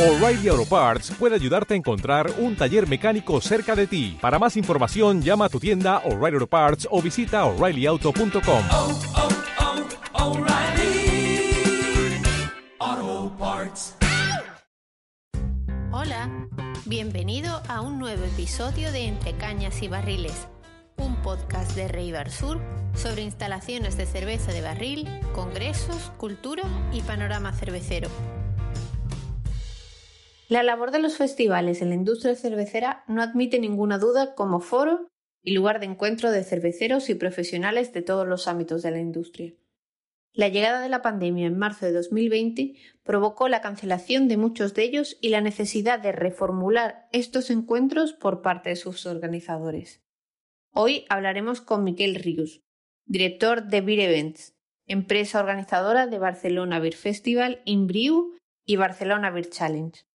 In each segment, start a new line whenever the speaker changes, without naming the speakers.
O'Reilly Auto Parts puede ayudarte a encontrar un taller mecánico cerca de ti. Para más información, llama a tu tienda O'Reilly Auto Parts o visita oreillyauto.com.
oh, oh, Parts.
Hola, bienvenido a un nuevo episodio de Entre Cañas y Barriles, un podcast de Reibar Sur sobre instalaciones de cerveza de barril, congresos, cultura y panorama cervecero. La labor de los festivales en la industria cervecera no admite ninguna duda como foro y lugar de encuentro de cerveceros y profesionales de todos los ámbitos de la industria. La llegada de la pandemia en marzo de 2020 provocó la cancelación de muchos de ellos y la necesidad de reformular estos encuentros por parte de sus organizadores. Hoy hablaremos con Miquel Rius, director de Beer Events, empresa organizadora de Barcelona Beer Festival, Imbriu y Barcelona Beer Challenge.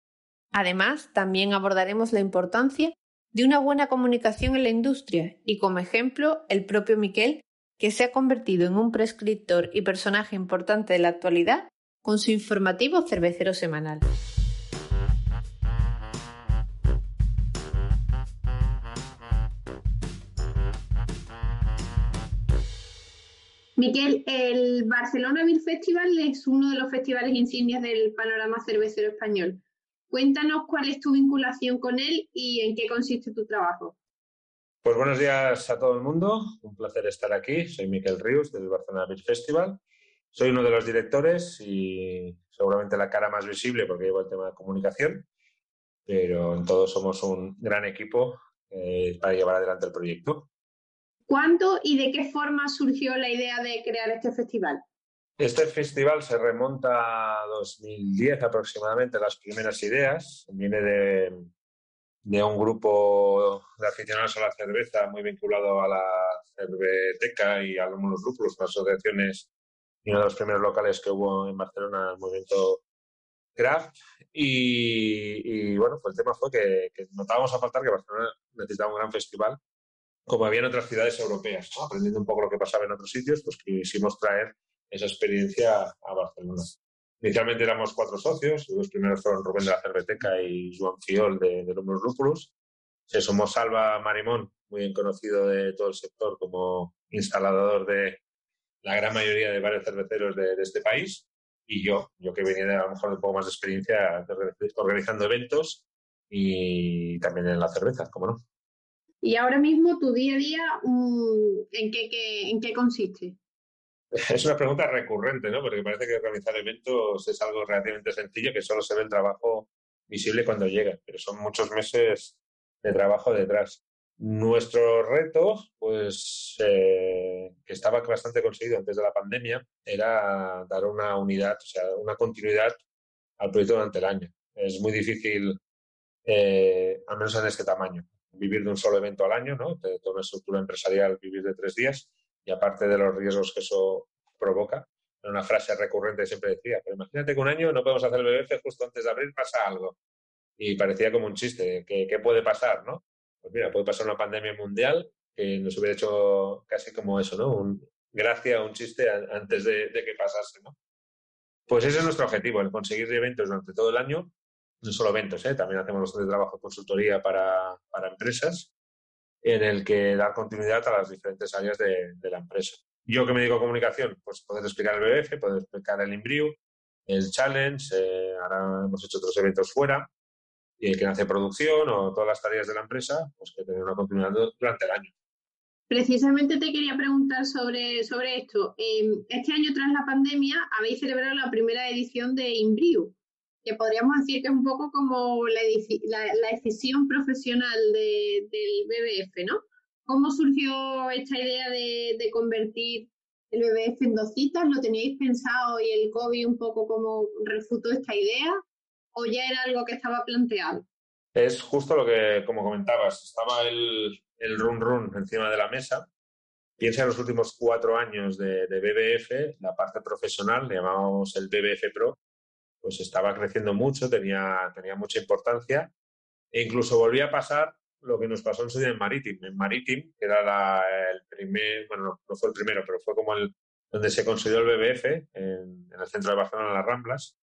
Además, también abordaremos la importancia de una buena comunicación en la industria y como ejemplo el propio Miquel, que se ha convertido en un prescriptor y personaje importante de la actualidad con su informativo cervecero semanal.
Miquel, el Barcelona Beer Festival es uno de los festivales insignias del panorama cervecero español. Cuéntanos cuál es tu vinculación con él y en qué consiste tu trabajo.
Pues buenos días a todo el mundo. Un placer estar aquí. Soy Miquel Ríos del Barcelona Beer Festival. Soy uno de los directores y seguramente la cara más visible porque llevo el tema de comunicación, pero en todos somos un gran equipo eh, para llevar adelante el proyecto.
¿Cuándo y de qué forma surgió la idea de crear este festival?
Este festival se remonta a 2010 aproximadamente, las primeras ideas. Viene de, de un grupo de aficionados a la cerveza muy vinculado a la cerveteca y a los lúpulos, las asociaciones y uno de los primeros locales que hubo en Barcelona, el movimiento craft. Y, y bueno, pues el tema fue que, que, notábamos a faltar que Barcelona necesitaba un gran festival, como había en otras ciudades europeas, ¿no? aprendiendo un poco lo que pasaba en otros sitios, pues quisimos traer esa experiencia a Barcelona. Inicialmente éramos cuatro socios, los primeros fueron Rubén de la Cerveteca y Joan Fiol de, de Lúpulos Lúpulos. Se sumó Salva Marimón, muy bien conocido de todo el sector como instalador de la gran mayoría de bares cerveceros de, de este país. Y yo, yo que venía de, a lo mejor de un poco más de experiencia organizando eventos y también en la cerveza, como no.
Y ahora mismo tu día a día, ¿en qué, qué, en qué consiste?
Es una pregunta recurrente, ¿no? Porque parece que organizar eventos es algo relativamente sencillo, que solo se ve el trabajo visible cuando llega, pero son muchos meses de trabajo detrás. Nuestro reto, pues, eh, que estaba bastante conseguido antes de la pandemia, era dar una unidad, o sea, una continuidad al proyecto durante el año. Es muy difícil, eh, al menos en este tamaño, vivir de un solo evento al año, ¿no? De toda una estructura empresarial, vivir de tres días y aparte de los riesgos que eso provoca, una frase recurrente siempre decía, pero imagínate que un año no podemos hacer el BBF justo antes de abril pasa algo. Y parecía como un chiste, ¿qué, puede pasar, no? Pues mira, puede pasar una pandemia mundial que nos hubiera hecho casi como eso, ¿no? Un, gracia, un chiste antes de, de, que pasase, ¿no? Pues ese es nuestro objetivo, el conseguir eventos durante todo el año, no solo eventos, ¿eh? también hacemos bastante trabajo de consultoría para, para empresas, en el que dar continuidad a las diferentes áreas de, la empresa. Yo que me dedico a comunicación, pues poder explicar el BBF, poder explicar el Imbriu, el Challenge, eh, ahora hemos hecho otros eventos fuera, y el que hace producción o todas las tareas de la empresa, pues que tener una continuidad durante el año.
Precisamente te quería preguntar sobre, sobre esto. Eh, este año, tras la pandemia, habéis celebrado la primera edición de Imbriu, que podríamos decir que es un poco como la, decisión profesional de, del BBF, ¿no? ¿Cómo surgió esta idea de, convertir el BBF en dos citas? ¿Lo teníais pensado y el COVID un poco como refutó esta idea? ¿O ya era algo que estaba planteado?
Es justo lo que, como comentabas, estaba el, run run encima de la mesa. Piensa en los últimos cuatro años de, de BBF, la parte profesional, le llamamos el BBF Pro, pues estaba creciendo mucho, tenía, tenía mucha importancia e incluso volvía a pasar lo que nos pasó en su día en Marítim. Marítim, que era la, el primer, bueno, no fue el primero, pero fue como el donde se construyó el BBF, en, en el centro de Barcelona, en las Ramblas.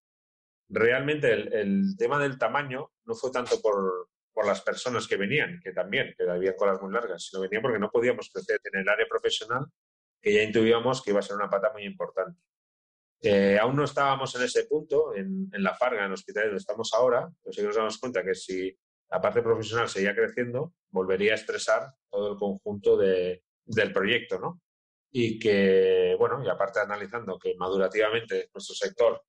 realmente el, tema del tamaño no fue tanto por, por, las personas que venían, que también, que había colas muy largas, sino venía porque no podíamos crecer en el área profesional, que ya intuíamos que iba a ser una pata muy importante. Eh, aún no estábamos en ese punto, en, la Farga, en el hospital donde estamos ahora, pero sí que nos damos cuenta que si la parte profesional seguía creciendo, volvería a estresar todo el conjunto de, del proyecto, ¿no? Y que, bueno, y aparte analizando que madurativamente nuestro sector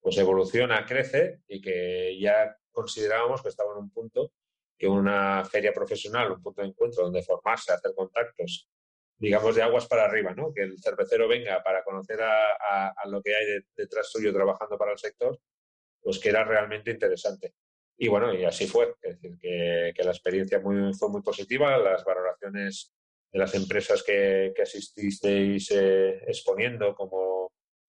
pues evoluciona, crece y que ya considerábamos que estaba en un punto que una feria profesional, un punto de encuentro donde formarse, hacer contactos, digamos, de aguas para arriba, ¿no? Que el cervecero venga para conocer a, lo que hay detrás suyo trabajando para el sector, pues que era realmente interesante. Y bueno, y así fue. Es decir, que, la experiencia fue muy positiva, las valoraciones de las empresas que, que asististeis eh, exponiendo, como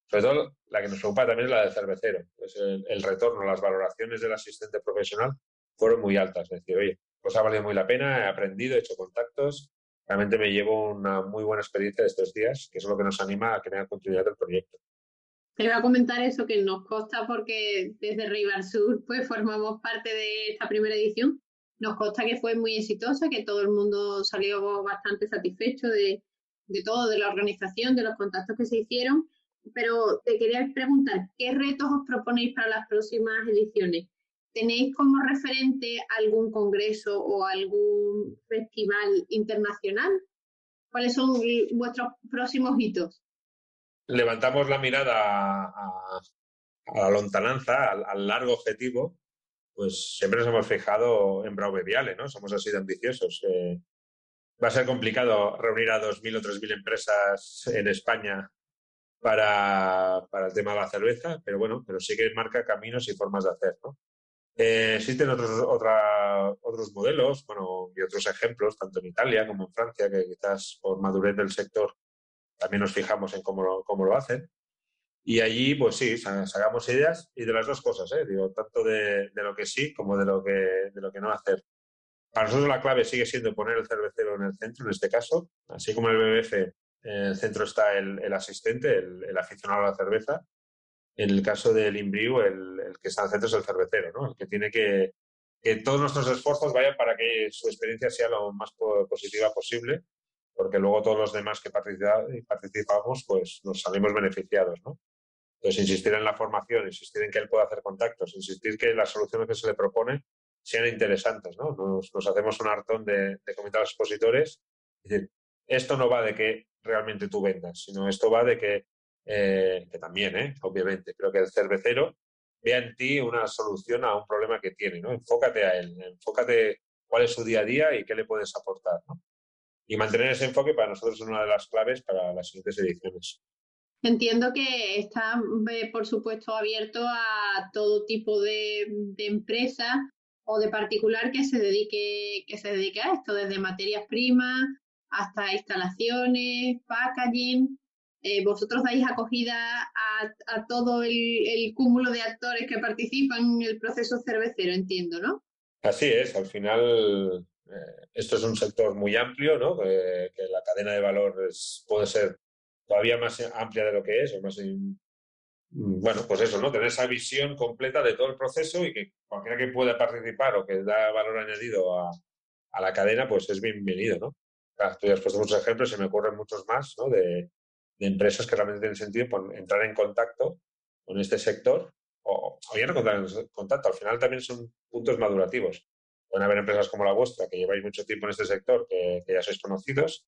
sobre todo la que nos preocupa también es la del cervecero. Pues el, retorno, las valoraciones del asistente profesional fueron muy altas. Es decir, oye, pues ha valido muy la pena, he aprendido, he hecho contactos. Realmente me llevo una muy buena experiencia de estos días, que es lo que nos anima a crear continuidad del proyecto.
Te voy a comentar eso que nos consta porque desde Rival Sur pues formamos parte de esta primera edición. Nos consta que fue muy exitosa, que todo el mundo salió bastante satisfecho de, de todo, de la organización, de los contactos que se hicieron. Pero te quería preguntar, ¿qué retos os proponéis para las próximas ediciones? ¿Tenéis como referente algún congreso o algún festival internacional? ¿Cuáles son vuestros próximos hitos?
levantamos la mirada a, la lontananza, al, largo objetivo, pues siempre nos hemos fijado en Brauve Viale, ¿no? Somos así de ambiciosos. Eh, va a ser complicado reunir a 2.000 o 3.000 empresas en España para, el tema de la cerveza, pero bueno, pero sí que marca caminos y formas de hacer, ¿no? Eh, existen otros, otros modelos, bueno, y otros ejemplos, tanto en Italia como en Francia, que quizás por madurez del sector también nos fijamos en cómo lo, cómo lo hacen. Y allí, pues sí, sacamos ideas y de las dos cosas, ¿eh? Digo, tanto de, de, lo que sí como de lo que, de lo que no hacer. Para nosotros la clave sigue siendo poner el cervecero en el centro, en este caso, así como el BBF, en el centro está el, el asistente, el, el, aficionado a la cerveza. En el caso del Imbriu, el, el, que está el centro es el cervecero, ¿no? El que tiene que, que todos nuestros esfuerzos vayan para que su experiencia sea lo más positiva posible porque luego todos los demás que participamos, pues nos salimos beneficiados, ¿no? Entonces, insistir en la formación, insistir en que él pueda hacer contactos, insistir que las soluciones que se le propone sean interesantes, ¿no? Nos, hacemos un hartón de, de comentarios expositores. Es decir, esto no va de que realmente tú vendas, sino esto va de que, eh, que también, ¿eh? obviamente, creo que el cervecero vea en ti una solución a un problema que tiene, ¿no? Enfócate a él, enfócate cuál es su día a día y qué le puedes aportar, ¿no? y mantener ese enfoque para nosotros es una de las claves para las siguientes ediciones.
Entiendo que está, por supuesto, abierto a todo tipo de, empresa o de particular que se dedique que se dedique a esto, desde materias primas hasta instalaciones, packaging. Eh, vosotros dais acogida a, todo el, cúmulo de actores que participan en el proceso cervecero, entiendo, ¿no?
Así es, al final eh, esto es un sector muy amplio, ¿no? que la cadena de valor puede ser todavía más amplia de lo que es, o más, bueno, pues eso, ¿no? Tener esa visión completa de todo el proceso y que cualquiera que pueda participar o que da valor añadido a, la cadena, pues es bienvenido, ¿no? Claro, tú ya has puesto muchos ejemplos y me ocurren muchos más, ¿no? Empresas que realmente tienen sentido entrar en contacto con este sector o, o ya no contacto, al final también son puntos madurativos Pueden haber empresas como la vuestra, que lleváis mucho tiempo en este sector, que, ya sois conocidos,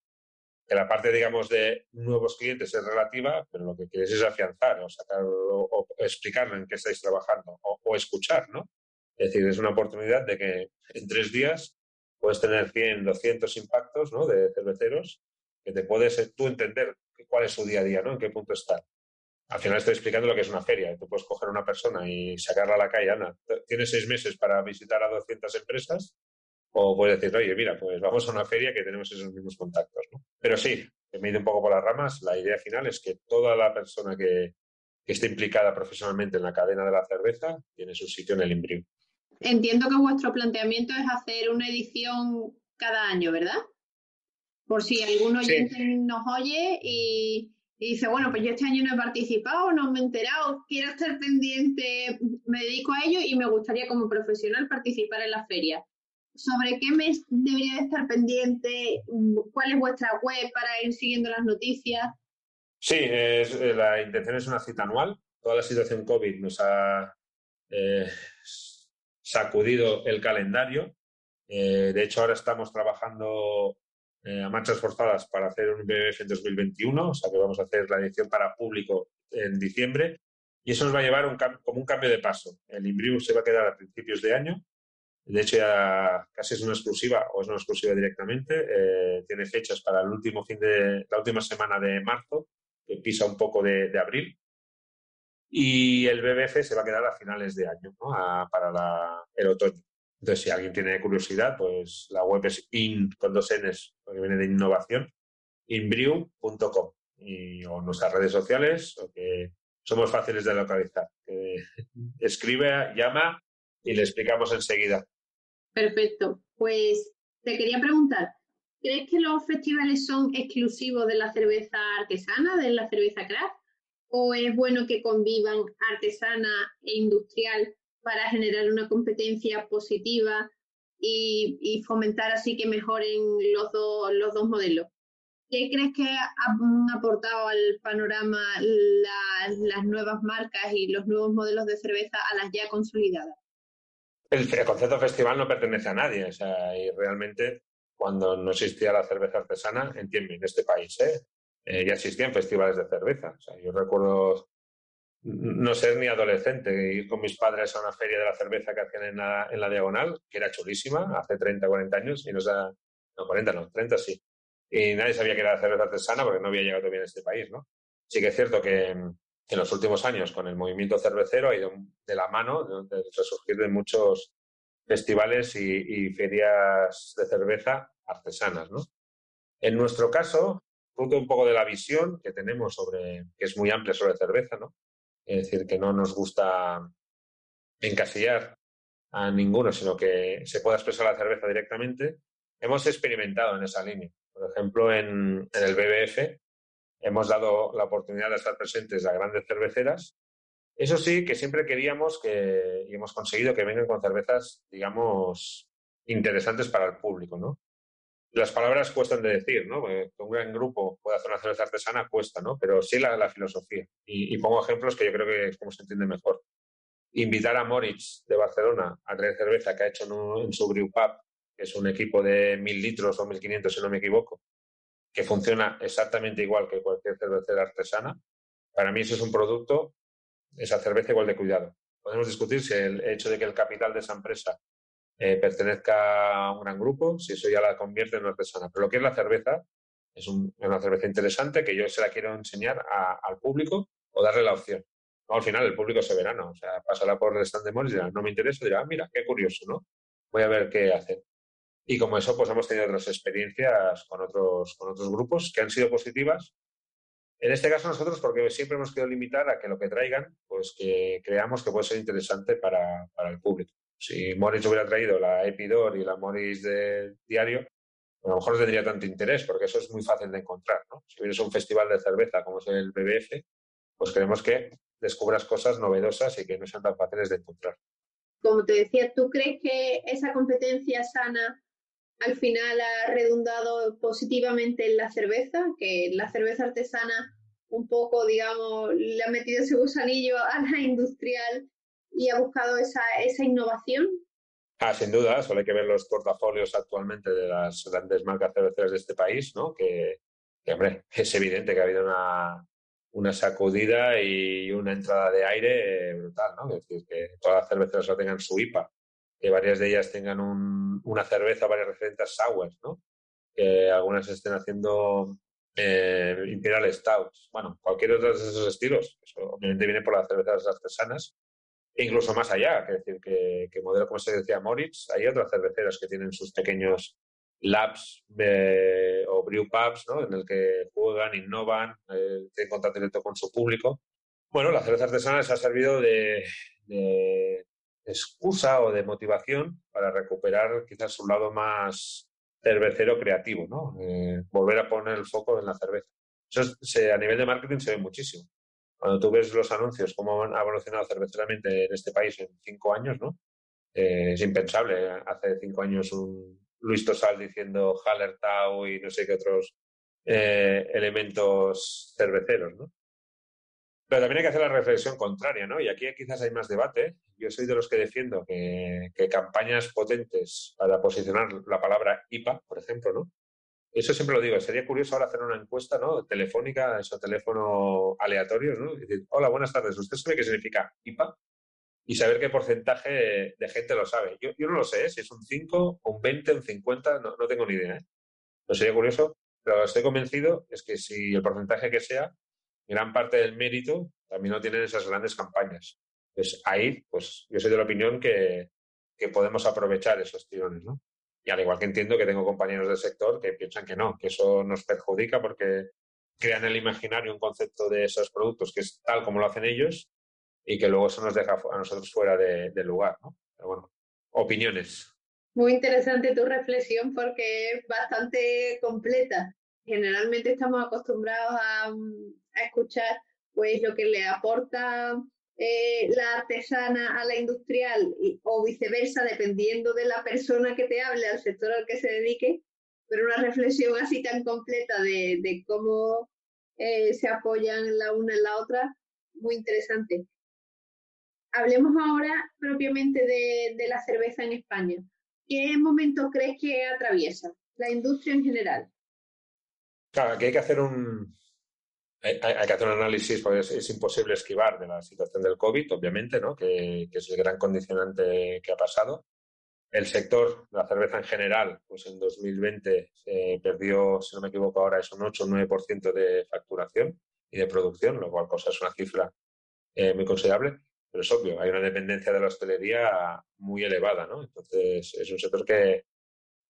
que la parte, digamos, de nuevos clientes es relativa, pero lo que queréis es afianzar o, sacar, o, explicar en qué estáis trabajando o, escuchar, ¿no? Es decir, es una oportunidad de que en tres días puedes tener 100, 200 impactos ¿no? de cerveceros que te puedes tú entender cuál es su día a día, ¿no? En qué punto está al final estoy explicando lo que es una feria. Tú puedes coger a una persona y sacarla a la calle, Ana, tienes seis meses para visitar a 200 empresas, o puedes decir, oye, mira, pues vamos a una feria que tenemos esos mismos contactos. ¿no? Pero sí, que me he ido un poco por las ramas, la idea final es que toda la persona que, esté implicada profesionalmente en la cadena de la cerveza tiene su sitio en el Imbriu.
Entiendo que vuestro planteamiento es hacer una edición cada año, ¿verdad? Por si algún oyente nos oye y, y dice, bueno, pues yo este año no he participado, no me he enterado, quiero estar pendiente, me dedico a ello y me gustaría como profesional participar en la feria. ¿Sobre qué mes debería estar pendiente? ¿Cuál es vuestra web para ir siguiendo las noticias?
Sí, es, eh, la intención es una cita anual. Toda la situación COVID nos ha eh, sacudido el calendario. Eh, de hecho, ahora estamos trabajando eh, a marchas forzadas para hacer un BBF en 2021, o sea que vamos a hacer la edición para público en diciembre. Y eso nos va a llevar un como un cambio de paso. El Imbriu se va a quedar a principios de año. De hecho, ya casi es una exclusiva o es una exclusiva directamente. Eh, tiene fechas para el último fin de la última semana de marzo, que pisa un poco de, abril. Y el BBF se va a quedar a finales de año, ¿no? para el otoño. Entonces, si alguien tiene curiosidad, pues la web es in con dos n's, porque viene de innovación, inbriu.com y o nuestras redes sociales, o que somos fáciles de localizar. escribe, llama y le explicamos enseguida.
Perfecto. Pues te quería preguntar, ¿crees que los festivales son exclusivos de la cerveza artesana, de la cerveza craft? ¿O es bueno que convivan artesana e industrial para generar una competencia positiva y, fomentar así que mejoren los, los dos modelos. ¿Qué crees que han aportado al panorama las nuevas marcas y los nuevos modelos de cerveza a las ya consolidadas?
El, concepto festival no pertenece a nadie, o sea, y realmente cuando no existía la cerveza artesana, entiendo, en este país, ¿eh? Eh, ya existían festivales de cerveza. O sea, yo recuerdo no ser ni adolescente, ir con mis padres a una feria de la cerveza que hacían en la, en la Diagonal, que era chulísima, hace 30, 40 años, y nos da, no, 40 no, 30 sí. Y nadie sabía que era cerveza artesana porque no había llegado todavía en este país, ¿no? Sí que es cierto que en los últimos años, con el movimiento cervecero, ha ido de la mano de, resurgir de muchos festivales y, y, ferias de cerveza artesanas, ¿no? En nuestro caso, fruto un poco de la visión que tenemos sobre, que es muy amplia sobre cerveza, ¿no? Es decir, que no nos gusta encasillar a ninguno, sino que se pueda expresar la cerveza directamente. Hemos experimentado en esa línea. Por ejemplo, en, el BBF hemos dado la oportunidad de estar presentes a grandes cerveceras. Eso sí, que siempre queríamos que, y hemos conseguido que vengan con cervezas, digamos, interesantes para el público, ¿no? Las palabras cuestan de decir, ¿no? Que un gran grupo pueda hacer una cerveza artesana cuesta, ¿no? Pero sí la, filosofía. Y, pongo ejemplos que yo creo que es como se entiende mejor. Invitar a Moritz de Barcelona a traer cerveza que ha hecho en, su brew pub, que es un equipo de mil litros o mil quinientos, si no me equivoco, que funciona exactamente igual que cualquier cervecera artesana. Para mí eso es un producto, esa cerveza igual de cuidado. Podemos discutir si el hecho de que el capital de esa empresa eh, pertenezca a un gran grupo, si eso ya la convierte en una artesana. Pero lo que es la cerveza, es, una cerveza interesante que yo se la quiero enseñar al público o darle la opción. al final el público se verá, ¿no? O sea, pasará por el stand de Morris y dirá, no me interesa, dirá, ah, mira, qué curioso, ¿no? Voy a ver qué hacen. Y como eso, pues hemos tenido otras experiencias con otros, con otros grupos que han sido positivas. En este caso nosotros, porque siempre hemos querido limitar a que lo que traigan, pues que creamos que puede ser interesante para el público. Si Morris hubiera traído la Epidor y la Morris de diario, a lo mejor no tendría tanto interés, porque eso es muy fácil de encontrar. ¿no? Si vienes a un festival de cerveza como es el BBF, pues queremos que descubras cosas novedosas y que no sean tan fáciles de encontrar.
Como te decía, ¿tú crees que esa competencia sana al final ha redundado positivamente en la cerveza? Que la cerveza artesana un poco, digamos, le ha metido ese gusanillo a la industrial y ha buscado esa, esa innovación?
Ah, sin duda, solo hay que ver los portafolios actualmente de las grandes marcas cerveceras de este país, ¿no? Que, hombre, es evidente que ha habido una, una sacudida y una entrada de aire brutal, ¿no? Es decir, que todas las cerveceras lo tengan su IPA, que varias de ellas tengan una cerveza, varias referentes sours, ¿no? Que algunas estén haciendo eh, Imperial Stouts, bueno, cualquier otro de esos estilos. Obviamente viene por las cervezas artesanas incluso más allá, que decir que, modelo como se decía Moritz, hay otras cerveceras que tienen sus pequeños labs o brew pubs, ¿no? En el que juegan, innovan, eh, tienen contacto directo con su público. Bueno, la cerveza artesana les ha servido de, excusa o de motivación para recuperar quizás su lado más cervecero creativo, ¿no? Eh, volver a poner el foco en la cerveza. Eso a nivel de marketing se ve muchísimo. Cuando tú ves los anuncios, cómo han evolucionado cerveceramente en este país en cinco años, ¿no? Eh, es impensable. Hace cinco años un Luis Tosal diciendo Hallertau y no sé qué otros eh, elementos cerveceros, ¿no? Pero también hay que hacer la reflexión contraria, ¿no? Y aquí quizás hay más debate. Yo soy de los que defiendo que, campañas potentes para posicionar la palabra IPA, por ejemplo, ¿no? Eso siempre lo digo. Sería curioso ahora hacer una encuesta, ¿no? Telefónica, eso, teléfono aleatorio, ¿no? Y decir, hola, buenas tardes. ¿Usted sabe qué significa IPA? Y saber qué porcentaje de gente lo sabe. Yo, no lo sé, ¿eh? si es un 5, un 20, un 50, no, tengo ni idea. ¿eh? Sería curioso. Pero estoy convencido es que si el porcentaje que sea, gran parte del mérito también lo tienen esas grandes campañas. Pues ahí, pues yo soy de la opinión que, podemos aprovechar esos tirones, ¿no? Y al igual que entiendo que tengo compañeros del sector que piensan que no, que eso nos perjudica porque crean el imaginario un concepto de esos productos que es tal como lo hacen ellos y que luego eso nos deja a nosotros fuera de, lugar, ¿no? Pero bueno, opiniones.
Muy interesante tu reflexión porque es bastante completa. Generalmente estamos acostumbrados a, a escuchar pues lo que le aporta eh, la artesana a la industrial o viceversa, dependiendo de la persona que te hable, al sector al que se dedique, pero una reflexión así tan completa de, cómo eh, se apoyan la una en la otra, muy interesante. Hablemos ahora propiamente de, de la cerveza en España. ¿Qué momento crees que atraviesa la industria en general?
Claro, aquí hay que hacer un, hay, que hacer un análisis, porque es, imposible esquivar de la situación del COVID, obviamente, ¿no? que, es el gran condicionante que ha pasado. El sector, la cerveza en general, pues en 2020 se perdió, si no me equivoco ahora, es un 8 o 9% de facturación y de producción, lo cual cosa es una cifra eh, muy considerable. Pero es obvio, hay una dependencia de la hostelería muy elevada, ¿no? Entonces, es un sector que,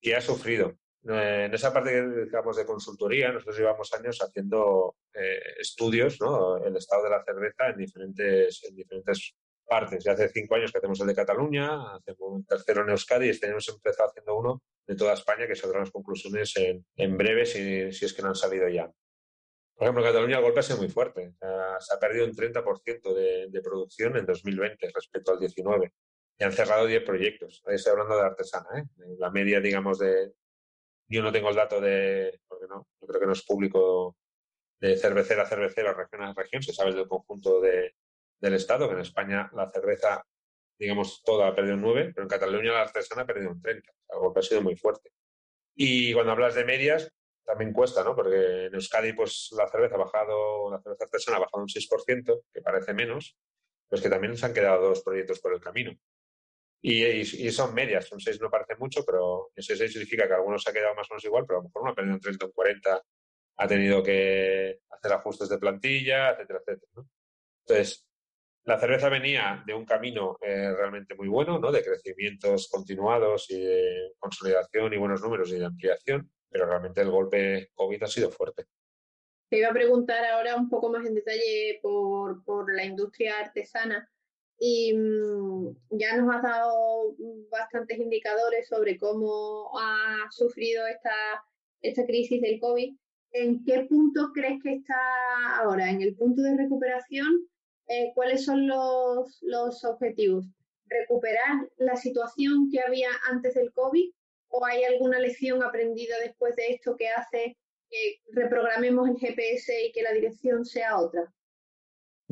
que ha sufrido. Eh, en esa parte que digamos de consultoría, nosotros llevamos años haciendo eh, estudios, ¿no? El estado de la cerveza en diferentes, en diferentes partes. Ya hace cinco años que hacemos el de Cataluña, hacemos un tercero en Euskadi y este año hemos empezado haciendo uno de toda España, que saldrán las conclusiones en, en breve si, si, es que no han salido ya. Por ejemplo, en Cataluña el golpe ha sido muy fuerte. se ha perdido un 30% de, de, producción en 2020 respecto al 19 y han cerrado 10 proyectos. Ahí estoy hablando de artesana. ¿eh? La media, digamos, de, yo no tengo el dato de, porque no, yo creo que no es público de cervecera a cervecera, región a región, se sabe del conjunto de, del Estado, que en España la cerveza, digamos, toda ha perdido un 9, pero en Cataluña la artesana ha perdido un 30, algo que ha sido muy fuerte. Y cuando hablas de medias, también cuesta, ¿no? Porque en Euskadi, pues la cerveza ha bajado, la cerveza artesana ha bajado un 6%, que parece menos, pero es que también se han quedado dos proyectos por el camino. Y, son medias, son seis no parece mucho, pero ese seis significa que algunos se ha quedado más o menos igual, pero a lo mejor uno ha perdido un 30 o un 40, ha tenido que hacer ajustes de plantilla, etcétera, etcétera. Entonces, la cerveza venía de un camino eh, realmente muy bueno, ¿no? de crecimientos continuados y de consolidación y buenos números y de ampliación, pero realmente el golpe COVID ha sido fuerte.
Te iba a preguntar ahora un poco más en detalle por, por la industria artesana y mm, ya nos has dado bastantes indicadores sobre cómo ha sufrido esta, crisis del COVID. ¿En qué punto crees que está ahora? ¿En el punto de recuperación? Eh, ¿Cuáles son los, los objetivos? ¿Recuperar la situación que había antes del COVID? ¿O hay alguna lección aprendida después de esto que hace que reprogramemos el GPS y que la dirección sea otra?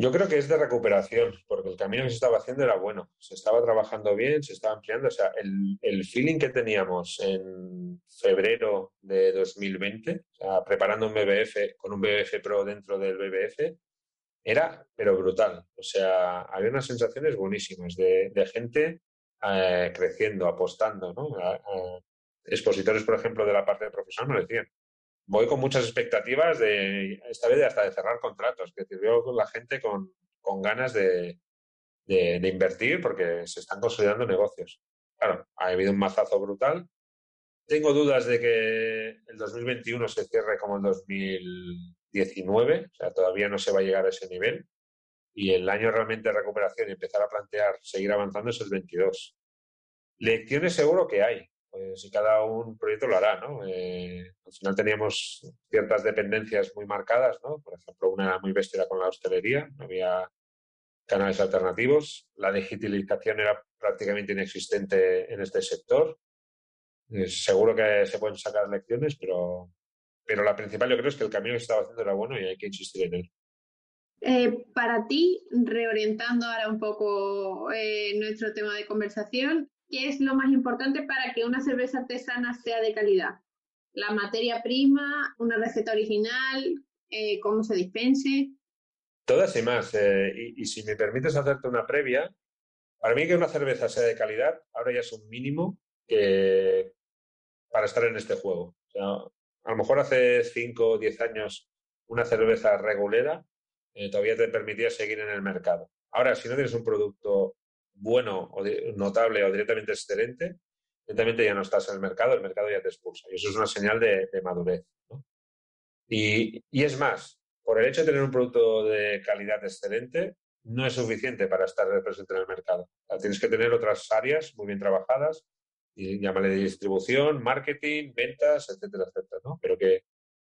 Yo creo que es de recuperación, porque el camino que se estaba haciendo era bueno. Se estaba trabajando bien, se estaba ampliando. O sea, el, feeling que teníamos en febrero de 2020, o sea, preparando un BBF con un BBF Pro dentro del BBF, era, pero brutal. O sea, había unas sensaciones buenísimas de, gente eh, creciendo, apostando, ¿no? expositores, por ejemplo, de la parte de profesional me decían, voy con muchas expectativas de, esta vez hasta de cerrar contratos, que veo la gente con, con ganas de, de, invertir porque se están consolidando negocios. Claro, ha habido un mazazo brutal. Tengo dudas de que el 2021 se cierre como el 2019, o sea, todavía no se va a llegar a ese nivel. Y el año realmente de recuperación y empezar a plantear seguir avanzando es el 22. Lecciones seguro que hay, pues si cada un proyecto lo hará, ¿no? Eh, al final teníamos ciertas dependencias muy marcadas, ¿no? Por ejemplo, una muy bestia con la hostelería, no había canales alternativos, la digitalización era prácticamente inexistente en este sector. seguro que se pueden sacar lecciones, pero, pero la principal yo creo es que el camino que estaba haciendo era bueno y hay que insistir en él.
Eh, para ti, reorientando ahora un poco eh, nuestro tema de conversación, ¿qué es lo más importante para que una cerveza artesana sea de calidad? ¿La materia prima, una receta original, eh, cómo se dispense?
Todas y más. Y, y, si me permites hacerte una previa, para mí que una cerveza sea de calidad, ahora ya es un mínimo para estar en este juego. O sea, a lo mejor hace 5 o 10 años una cerveza regulera eh, todavía te permitía seguir en el mercado. Ahora, si no tienes un producto bueno o notable o directamente excelente, directamente ya no estás en el mercado, el mercado ya te expulsa. Y eso es una señal de, madurez. Y, y, es más, por el hecho de tener un producto de calidad excelente, no es suficiente para estar presente en el mercado. tienes que tener otras áreas muy bien trabajadas, y llámale de distribución, marketing, ventas, etcétera, etcétera. ¿no? Pero que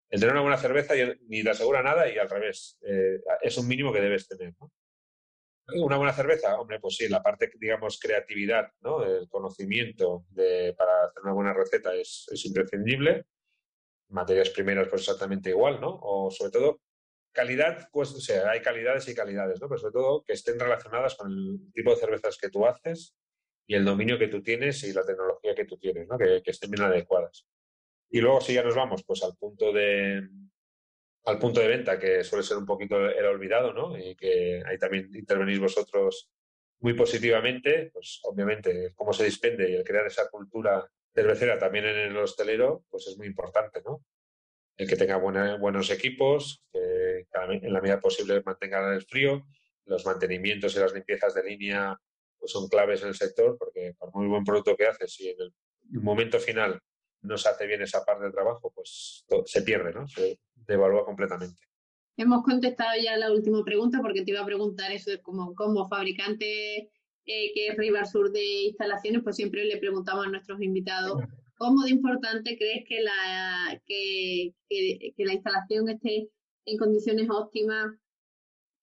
el tener una buena cerveza ni te asegura nada y al revés, eh, es un mínimo que debes tener. Una buena cerveza, hombre, pues sí, la parte, digamos, creatividad, ¿no? El conocimiento de, para hacer una buena receta es, imprescindible. Materias primeras, pues exactamente igual, ¿no? O sobre todo, calidad, pues, o sea, hay calidades y calidades, ¿no? Pero sobre todo que estén relacionadas con el tipo de cervezas que tú haces y el dominio que tú tienes y la tecnología que tú tienes, ¿no? que estén bien adecuadas. Y luego, si ya nos vamos pues al punto de al punto de venta, que suele ser un poquito el olvidado, ¿no? Y que ahí también intervenís vosotros muy positivamente, pues obviamente cómo se dispende y el crear esa cultura cervecera también en el hostelero, pues es muy importante, ¿no? El que tenga buenos equipos, que en la medida posible mantengan el frío, los mantenimientos y las limpiezas de línea pues son claves en el sector, porque por muy buen producto que haces, y en el momento final no se hace bien esa parte del trabajo, pues se pierde, ¿no? Se devalúa completamente.
Hemos contestado ya la última pregunta porque te iba a preguntar eso de como, como fabricante eh, que es River Sur de instalaciones, pues siempre le preguntamos a nuestros invitados cómo de importante crees que la, que, la instalación esté en condiciones óptimas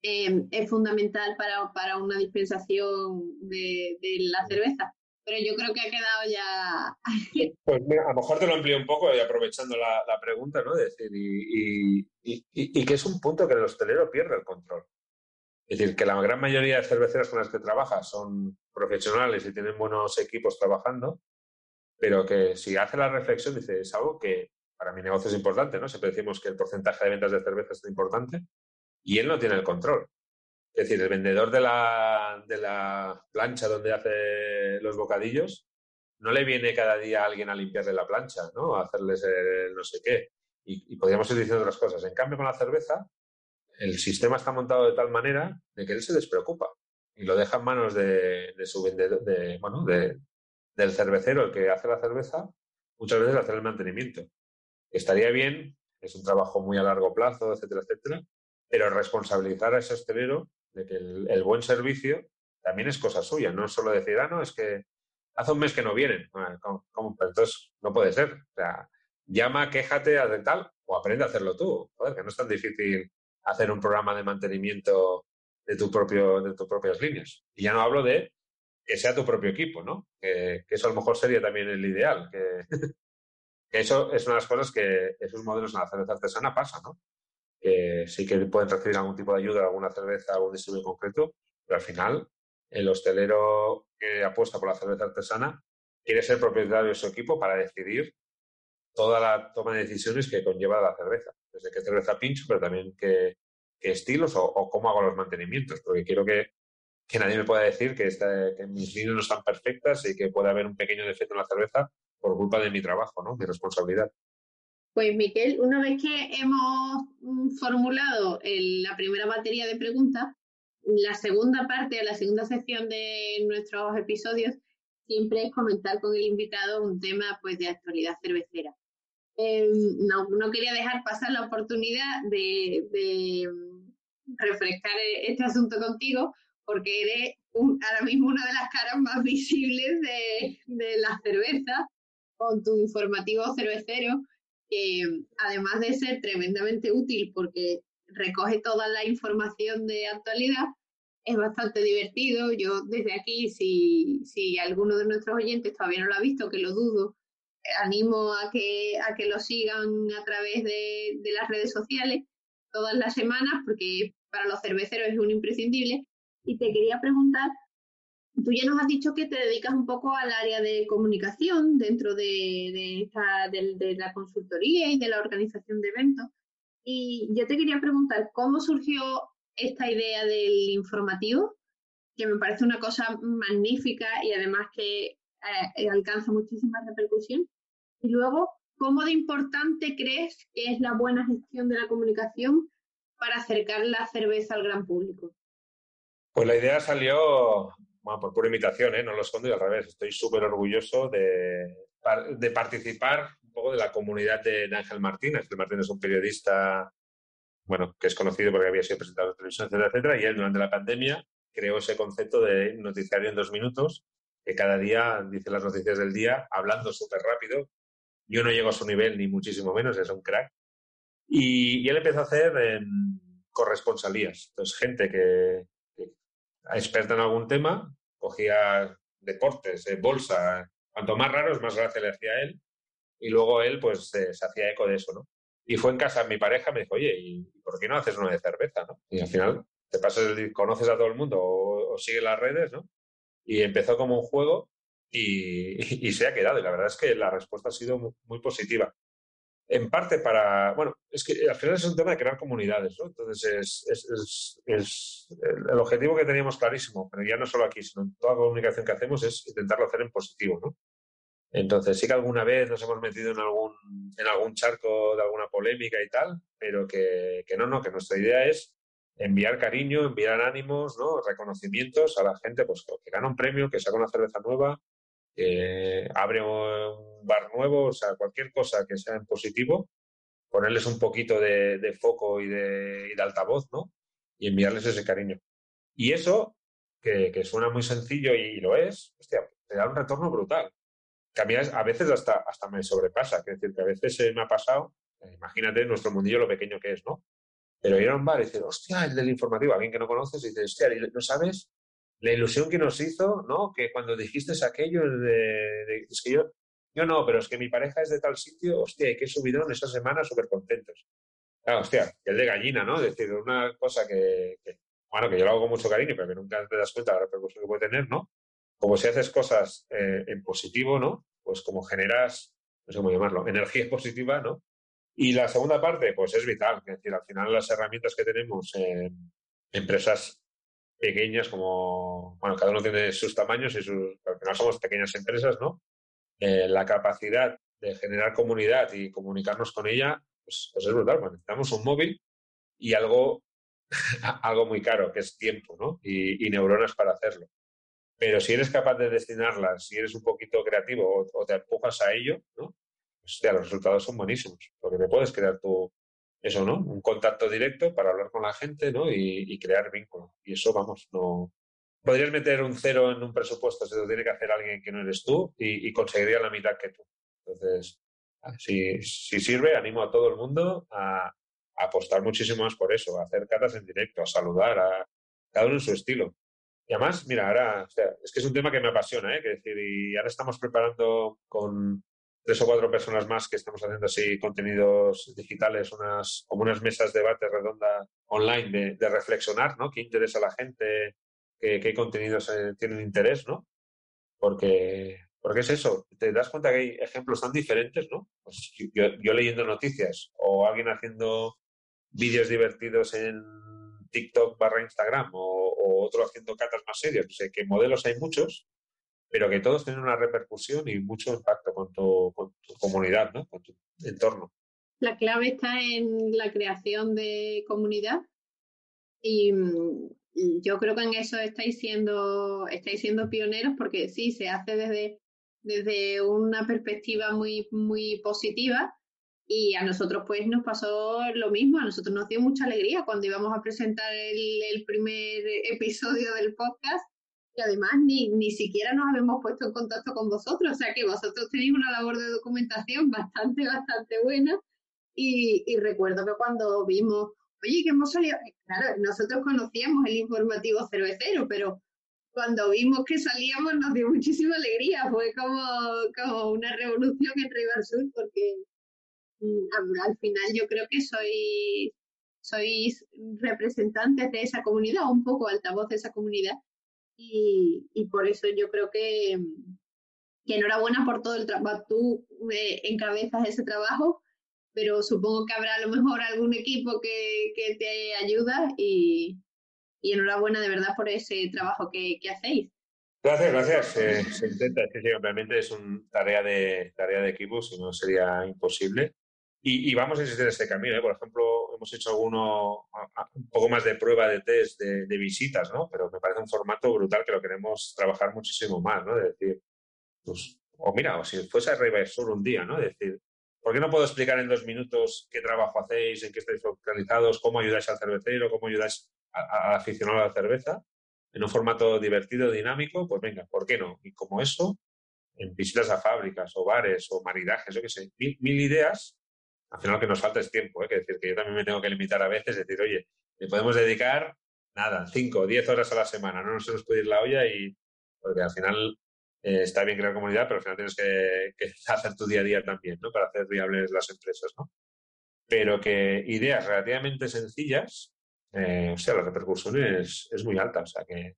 eh, es fundamental para, para una dispensación de, de la cerveza pero yo creo que ha quedado ya.
Pues mira, a lo mejor te lo amplío un poco y aprovechando la, pregunta, ¿no? decir, y, y, que es un punto que el hostelero pierde el control. Es decir, que la gran mayoría de cerveceras con las que trabajas son profesionales y tienen buenos equipos trabajando, pero que si hace la reflexión, dice, es algo que para mi negocio es importante, ¿no? Siempre decimos que el porcentaje de ventas de cerveza es importante y él no tiene el control. Es decir, el vendedor de la, de la plancha donde hace los bocadillos no le viene cada día alguien a limpiarle la plancha, ¿no? A hacerles el no sé qué. Y, podríamos ir diciendo otras cosas. En cambio, con la cerveza, el sistema está montado de tal manera de que él se despreocupa y lo deja en manos de, su vendedor, de, bueno, de, del cervecero, el que hace la cerveza, muchas veces hacer el mantenimiento. Estaría bien, es un trabajo muy a largo plazo, etcétera, etcétera, pero responsabilizar a ese hostelero de que el, buen servicio también es cosa suya, no es solo decir, ah, no, es que hace un mes que no vienen. ¿Cómo, entonces no puede ser. Llama, quéjate, haz de tal, o aprende a hacerlo tú. Joder, que no es tan difícil hacer un programa de mantenimiento de tu propio, de tus propias líneas. Y ya no hablo de que sea tu propio equipo, ¿no? Que, eso a lo mejor sería también el ideal. Que, eso es una de las cosas que esos modelos en la cerveza artesana pasa, ¿no? Que sí que pueden recibir algún tipo de ayuda, alguna cerveza, algún distribuidor concreto, pero al final el hostelero que apuesta por la cerveza artesana quiere ser propietario de su equipo para decidir toda la toma de decisiones que conlleva la cerveza, desde qué cerveza pincho, pero también qué, estilos o, cómo hago los mantenimientos, porque quiero que, que nadie me pueda decir que, que mis líneas no están perfectas y que puede haber un pequeño defecto en la cerveza por culpa de mi trabajo, ¿no? mi responsabilidad.
Pues Miquel, una vez que hemos mm, formulado la primera batería de preguntas, la segunda parte la segunda sección de nuestros episodios siempre es comentar con el invitado un tema pues de actualidad cervecera. Em, no, quería dejar pasar la oportunidad de, mm, refrescar este asunto contigo porque eres ahora mismo una de las caras más visibles de, de la cerveza con tu informativo cervecero, que además de ser tremendamente útil porque recoge toda la información de actualidad, es bastante divertido. Yo desde aquí, si, si alguno de nuestros oyentes todavía no lo ha visto, que lo dudo, animo a que, a que lo sigan a través de, de las redes sociales todas las semanas, porque para los cerveceros es un imprescindible. Y te quería preguntar, tú ya nos has dicho que te dedicas un poco al área de comunicación dentro de, de, esta, de, de la consultoría y de la organización de eventos. Y yo te quería preguntar, ¿cómo surgió esta idea del informativo? Que me parece una cosa magnífica y además que eh, alcanza muchísima repercusión. Y luego, ¿cómo de importante crees que es la buena gestión de la comunicación para acercar la cerveza al gran público?
Pues la idea salió bueno, por pura imitación, ¿eh? no lo escondo y al revés. Estoy súper orgulloso de, de, participar un poco de la comunidad de, de Ángel Martínez. Ángel Martínez es un periodista bueno, que es conocido porque había sido presentador de televisión, etcétera, etcétera, y él durante la pandemia creó ese concepto de noticiario en dos minutos, que cada día dice las noticias del día hablando súper rápido. Yo no llego a su nivel, ni muchísimo menos, es un crack. Y, y él empezó a hacer en corresponsalías. Entonces, gente que experta en algún tema, cogía deportes, eh, bolsa, cuanto más raros, más gracia le hacía a él. Y luego él, pues, eh, se hacía eco de eso, ¿no? Y fue en casa mi pareja, me dijo, oye, ¿y por qué no haces uno de cerveza, no? Y al final te pasas el, conoces a todo el mundo o, o sigues las redes, ¿no? Y empezó como un juego y, y, se ha quedado. Y la verdad es que la respuesta ha sido muy, muy, positiva. En parte para, bueno, es que al final es un tema de crear comunidades, ¿no? Entonces es, es, es, es el objetivo que teníamos clarísimo, pero ya no solo aquí, sino en toda comunicación que hacemos es intentarlo hacer en positivo, ¿no? Entonces sí que alguna vez nos hemos metido en algún, en algún charco de alguna polémica y tal, pero que, que no, no, que nuestra idea es enviar cariño, enviar ánimos, ¿no? reconocimientos a la gente pues, que gana un premio, que saca una cerveza nueva, que abre un bar nuevo, o sea, cualquier cosa que sea en positivo, ponerles un poquito de, foco y de, altavoz, ¿no? Y enviarles ese cariño. Y eso, que, suena muy sencillo y, lo es, hostia, te da un retorno brutal. Que a veces hasta, hasta me sobrepasa, es decir, que a veces eh, me ha pasado, eh, imagínate nuestro mundillo lo pequeño que es, ¿no? Pero ir a un bar y decir, hostia, el del informativo, alguien que no conoces, y dices, hostia, ¿no sabes la ilusión que nos hizo, ¿no? Que cuando dijiste aquello de, de, es que yo, yo no, pero es que mi pareja es de tal sitio, hostia, y qué subidón esa semana, súper contentos. Claro, hostia, el de gallina, ¿no? Es decir, una cosa que, que, bueno, que yo lo hago con mucho cariño, pero que nunca te das cuenta de la repercusión que puede tener, ¿no? Como si haces cosas eh, en positivo, ¿no? Pues como generas, no sé cómo llamarlo, energía positiva, ¿no? Y la segunda parte, pues es vital. Es decir, al final las herramientas que tenemos en empresas pequeñas como, bueno, cada uno tiene sus tamaños y sus, al final somos pequeñas empresas, ¿no? Eh, la capacidad de generar comunidad y comunicarnos con ella, pues, pues es brutal. Bueno, necesitamos un móvil y algo, algo muy caro, que es tiempo, ¿no? Y, neuronas para hacerlo. Pero si eres capaz de destinarlas, si eres un poquito creativo o, o te empujas a ello, ¿no? hostia, los resultados son buenísimos, porque te puedes crear tu, eso, ¿no? Un contacto directo para hablar con la gente, ¿no? Y, crear vínculo. Y eso, vamos, no... Podrías meter un cero en un presupuesto, se lo tiene que hacer alguien que no eres tú y, conseguiría la mitad que tú. Entonces, si, si, sirve, animo a todo el mundo a, apostar muchísimo más por eso, a hacer catas en directo, a saludar, a cada uno en su estilo. Y además, mira, ahora, es que es un tema que me apasiona, ¿eh? Que decir, y ahora estamos preparando con, tres o cuatro personas más que estamos haciendo así contenidos digitales, unas, como unas mesas de debate redonda online de, de reflexionar, ¿no? ¿Qué interesa a la gente? ¿Qué, qué contenidos eh, tienen interés, no? Porque, porque es eso, te das cuenta que hay ejemplos tan diferentes, ¿no? Pues yo, yo leyendo noticias o alguien haciendo vídeos divertidos en TikTok barra Instagram o, o otro haciendo catas más serias. O sea, que modelos hay muchos pero que todos tienen una repercusión y mucho impacto con tu, con tu comunidad, ¿no? con tu entorno.
La clave está en la creación de comunidad y yo creo que en eso estáis siendo, estáis siendo pioneros porque sí, se hace desde, desde una perspectiva muy, muy positiva y a nosotros pues nos pasó lo mismo, a nosotros nos dio mucha alegría cuando íbamos a presentar el, el primer episodio del podcast además ni, ni siquiera nos habíamos puesto en contacto con vosotros, o sea que vosotros tenéis una labor de documentación bastante, bastante buena. Y, recuerdo que cuando vimos, oye, que hemos salido, claro, nosotros conocíamos el informativo cervecero, pero cuando vimos que salíamos nos dio muchísima alegría, fue como, como una revolución Ibar Sur, porque mm, al final yo creo que sois, sois representantes de esa comunidad, un poco altavoz de esa comunidad, y, por eso yo creo que, que enhorabuena por todo el trabajo, tú eh, encabezas ese trabajo, pero supongo que habrá a lo mejor algún equipo que, te ayuda y, enhorabuena de verdad por ese trabajo que, hacéis.
Gracias, gracias. Eh, se intenta, es que obviamente es una tarea de, tarea de equipo, si no sería imposible. Y, y vamos a insistir en este camino. ¿eh? Por ejemplo, hemos hecho alguno, un poco más de prueba de test de, de visitas, ¿no? Pero me parece un formato brutal que lo queremos trabajar muchísimo más, ¿no? De decir, pues, o mira, o si fuese a River Sur un día, ¿no? De decir, ¿por qué no puedo explicar en dos minutos qué trabajo hacéis, en qué estáis focalizados, cómo ayudáis al cervecero, cómo ayudáis al aficionado a la cerveza? En un formato divertido, dinámico, pues venga, ¿por qué no? Y como eso, en visitas a fábricas o bares o maridajes, yo qué sé, mil, mil ideas. Al final lo que nos falta es tiempo, ¿eh? que decir que yo también me tengo que limitar a veces, decir, oye, le podemos dedicar nada, cinco o diez horas a la semana, no nos nos puede ir la olla y porque al final eh, está bien crear comunidad, pero al final tienes que, hacer tu día a día también, ¿no? Para hacer viables las empresas, ¿no? Pero que ideas relativamente sencillas, eh, o sea, la repercusión es, es muy alta, o sea, que,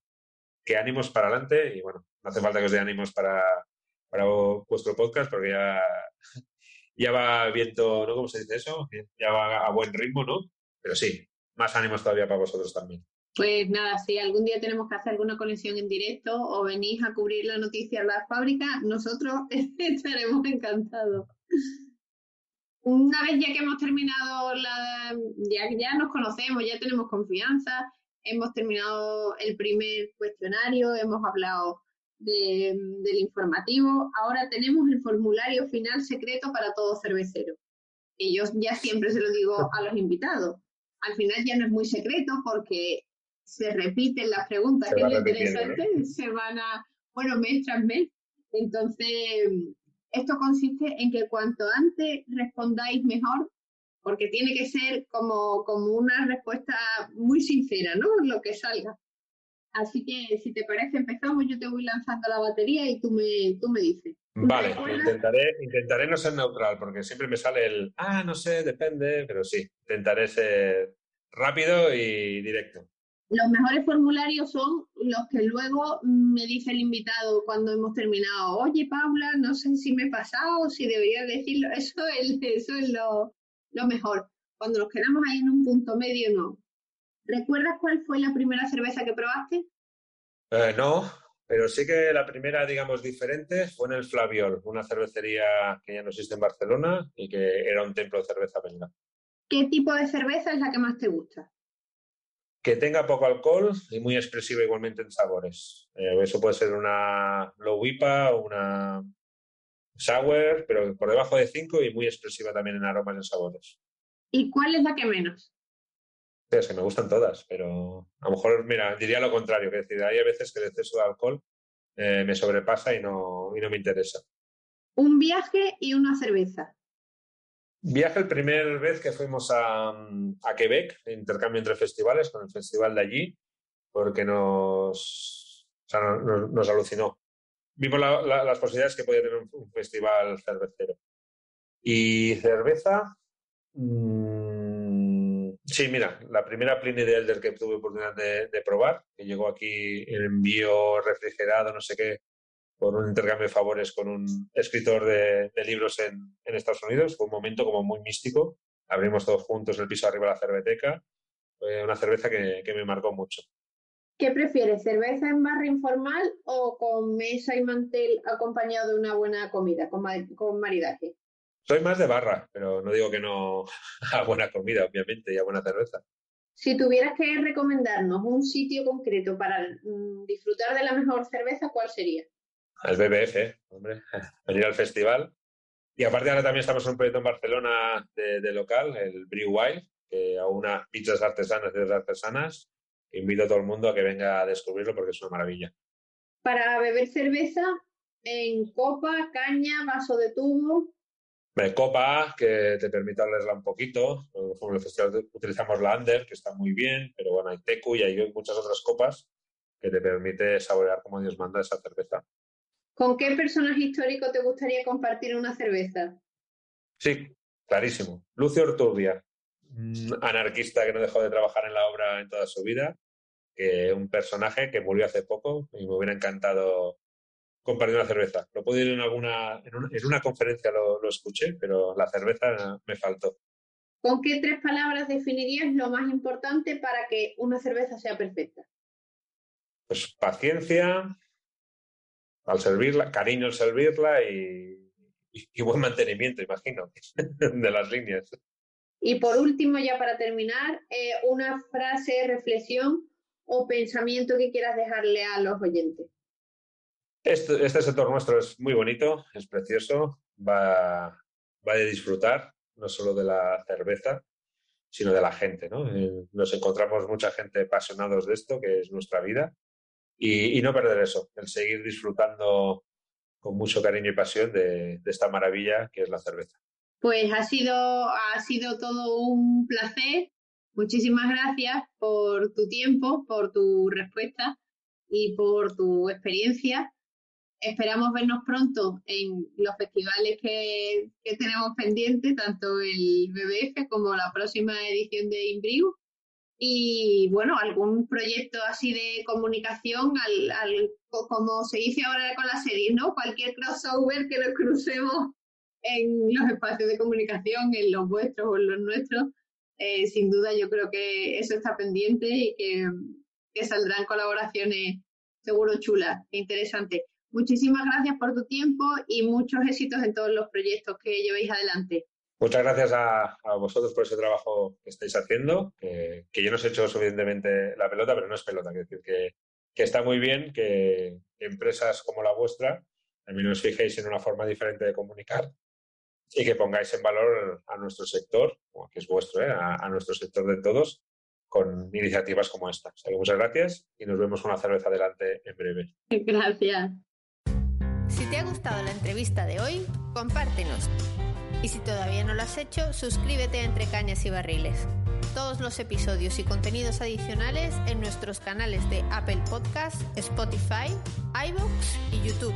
que ánimos para adelante y bueno, no hace falta que os dé ánimos para, para vuestro podcast porque ya, ya va viento, ¿no? ¿Cómo se dice eso? Ya va a buen ritmo, ¿no? Pero sí, más ánimos todavía para vosotros también.
Pues nada, si algún día tenemos que hacer alguna conexión en directo o venís a cubrir la noticia en la fábrica, nosotros estaremos encantados. Una vez ya que hemos terminado la, ya, ya nos conocemos, ya tenemos confianza, hemos terminado el primer cuestionario, hemos hablado de- del informativo, ahora tenemos el formulario final secreto para todo cervecero. Y yo ya siempre se lo digo a los invitados. Al final ya no es muy secreto porque se repiten las preguntas,
Se
que es
va
lo
repitiendo,
interesante, semana, bueno, mes tras mes. Entonces, esto consiste en que cuanto antes respondáis mejor, porque tiene que ser como, como una respuesta muy sincera, ¿no? Lo que salga. Así que, si te parece, empezamos. Yo te voy lanzando la batería y tú me, tú me dices.
Vale, intentaré, intentaré no ser neutral porque siempre me sale el, ah, no sé, depende, pero sí, intentaré ser rápido y directo.
Los mejores formularios son los que luego me dice el invitado cuando hemos terminado. Oye, Paula, no sé si me he pasado, si debería decirlo. Eso es, eso es lo, lo mejor. Cuando nos quedamos ahí en un punto medio, no. ¿Recuerdas cuál fue la primera cerveza que probaste?
Eh, no, pero sí que la primera, digamos, diferente fue en el Flaviol, una cervecería que ya no existe en Barcelona y que era un templo de cerveza belga.
¿Qué tipo de cerveza es la que más te gusta?
Que tenga poco alcohol y muy expresiva igualmente en sabores. Eh, eso puede ser una low IPA o una sour, pero por debajo de 5 y muy expresiva también en aromas y en sabores.
¿Y cuál es la que menos?
Es que me gustan todas, pero a lo mejor, mira, diría lo contrario, que decir, hay veces que el exceso de alcohol eh, me sobrepasa y no, y no me interesa.
Un viaje y una cerveza.
Viaje el primer vez que fuimos a, a Quebec, intercambio entre festivales, con el festival de allí, porque nos, o sea, no- nos, nos alucinó. Vimos la- la- las posibilidades que podía tener un, un festival cervecero. Y cerveza, mm, sí, mira, la primera Pliny de Elder que tuve oportunidad de, de probar, que llegó aquí en envío refrigerado, no sé qué, por un intercambio de favores con un escritor de, de libros en, en Estados Unidos. Fue un momento como muy místico. Abrimos todos juntos el piso arriba de la cerveteca. Fue una cerveza que, que me marcó mucho.
¿Qué prefieres, cerveza en barra informal o con mesa y mantel acompañado de una buena comida, con, con maridaje?
Soy más de barra, pero no digo que no a buena comida, obviamente, y a buena cerveza.
Si tuvieras que recomendarnos un sitio concreto para mm, disfrutar de la mejor cerveza, ¿cuál sería?
El BBF, hombre, venir al festival. Y aparte ahora también estamos en un proyecto en Barcelona de, de local, el Brew Wild, que a unas pizzas artesanas y artesanas. Invito a todo el mundo a que venga a descubrirlo porque es una maravilla.
Para beber cerveza en copa, caña, vaso de tubo.
De copa, que te permite olerla un poquito. Como en el festival utilizamos la Under, que está muy bien, pero bueno, hay Tecu y hay muchas otras copas que te permite saborear como Dios manda esa cerveza.
¿Con qué personaje histórico te gustaría compartir una cerveza?
Sí, clarísimo. Lucio Ortubia, anarquista que no dejó de trabajar en la obra en toda su vida, que un personaje que murió hace poco y me hubiera encantado compartir una cerveza. Lo pude ir en alguna, en, una, conferencia lo, lo, escuché, pero la cerveza me faltó.
¿Con qué tres palabras definirías lo más importante para que una cerveza sea perfecta?
Pues paciencia, al servirla, cariño al servirla y, buen mantenimiento, imagino, de las líneas.
Y por último, ya para terminar, eh, una frase, reflexión o pensamiento que quieras dejarle a los oyentes.
Este, este sector nuestro es muy bonito, es precioso, va, va de disfrutar, no solo de la cerveza, sino de la gente. ¿no? Eh, nos encontramos mucha gente apasionados de esto, que es nuestra vida, y, no perder eso, el seguir disfrutando con mucho cariño y pasión de, esta maravilla que es la cerveza.
Pues ha sido, ha sido todo un placer. Muchísimas gracias por tu tiempo, por tu respuesta y por tu experiencia. Esperamos vernos pronto en los festivales que, que tenemos pendientes, tanto el BBF como la próxima edición de Imbriu y bueno, algún proyecto así de comunicación, al, como se dice ahora con las series, ¿no? Cualquier crossover que nos crucemos en los espacios de comunicación, en los vuestros o en los nuestros, eh, sin duda yo creo que eso está pendiente y que, que saldrán colaboraciones seguro chulas e interesantes. Muchísimas gracias por tu tiempo y muchos éxitos en todos los proyectos que llevéis adelante.
Muchas gracias a, vosotros por ese trabajo que estáis haciendo, que, yo no os he hecho suficientemente la pelota, pero no es pelota, es decir, que, está muy bien que empresas como la vuestra también os fijéis en una forma diferente de comunicar y que pongáis en valor a nuestro sector, que es vuestro, ¿eh? a, nuestro sector de todos, con iniciativas como esta. muchas gracias y nos vemos una cerveza adelante en breve.
Gracias.
Si te ha gustado la entrevista de hoy, compártenos y si todavía no lo has hecho, suscríbete a Entre Cañas y Barriles. Todos los episodios y contenidos adicionales en nuestros canales de Apple Podcast, Spotify, iVoox y YouTube.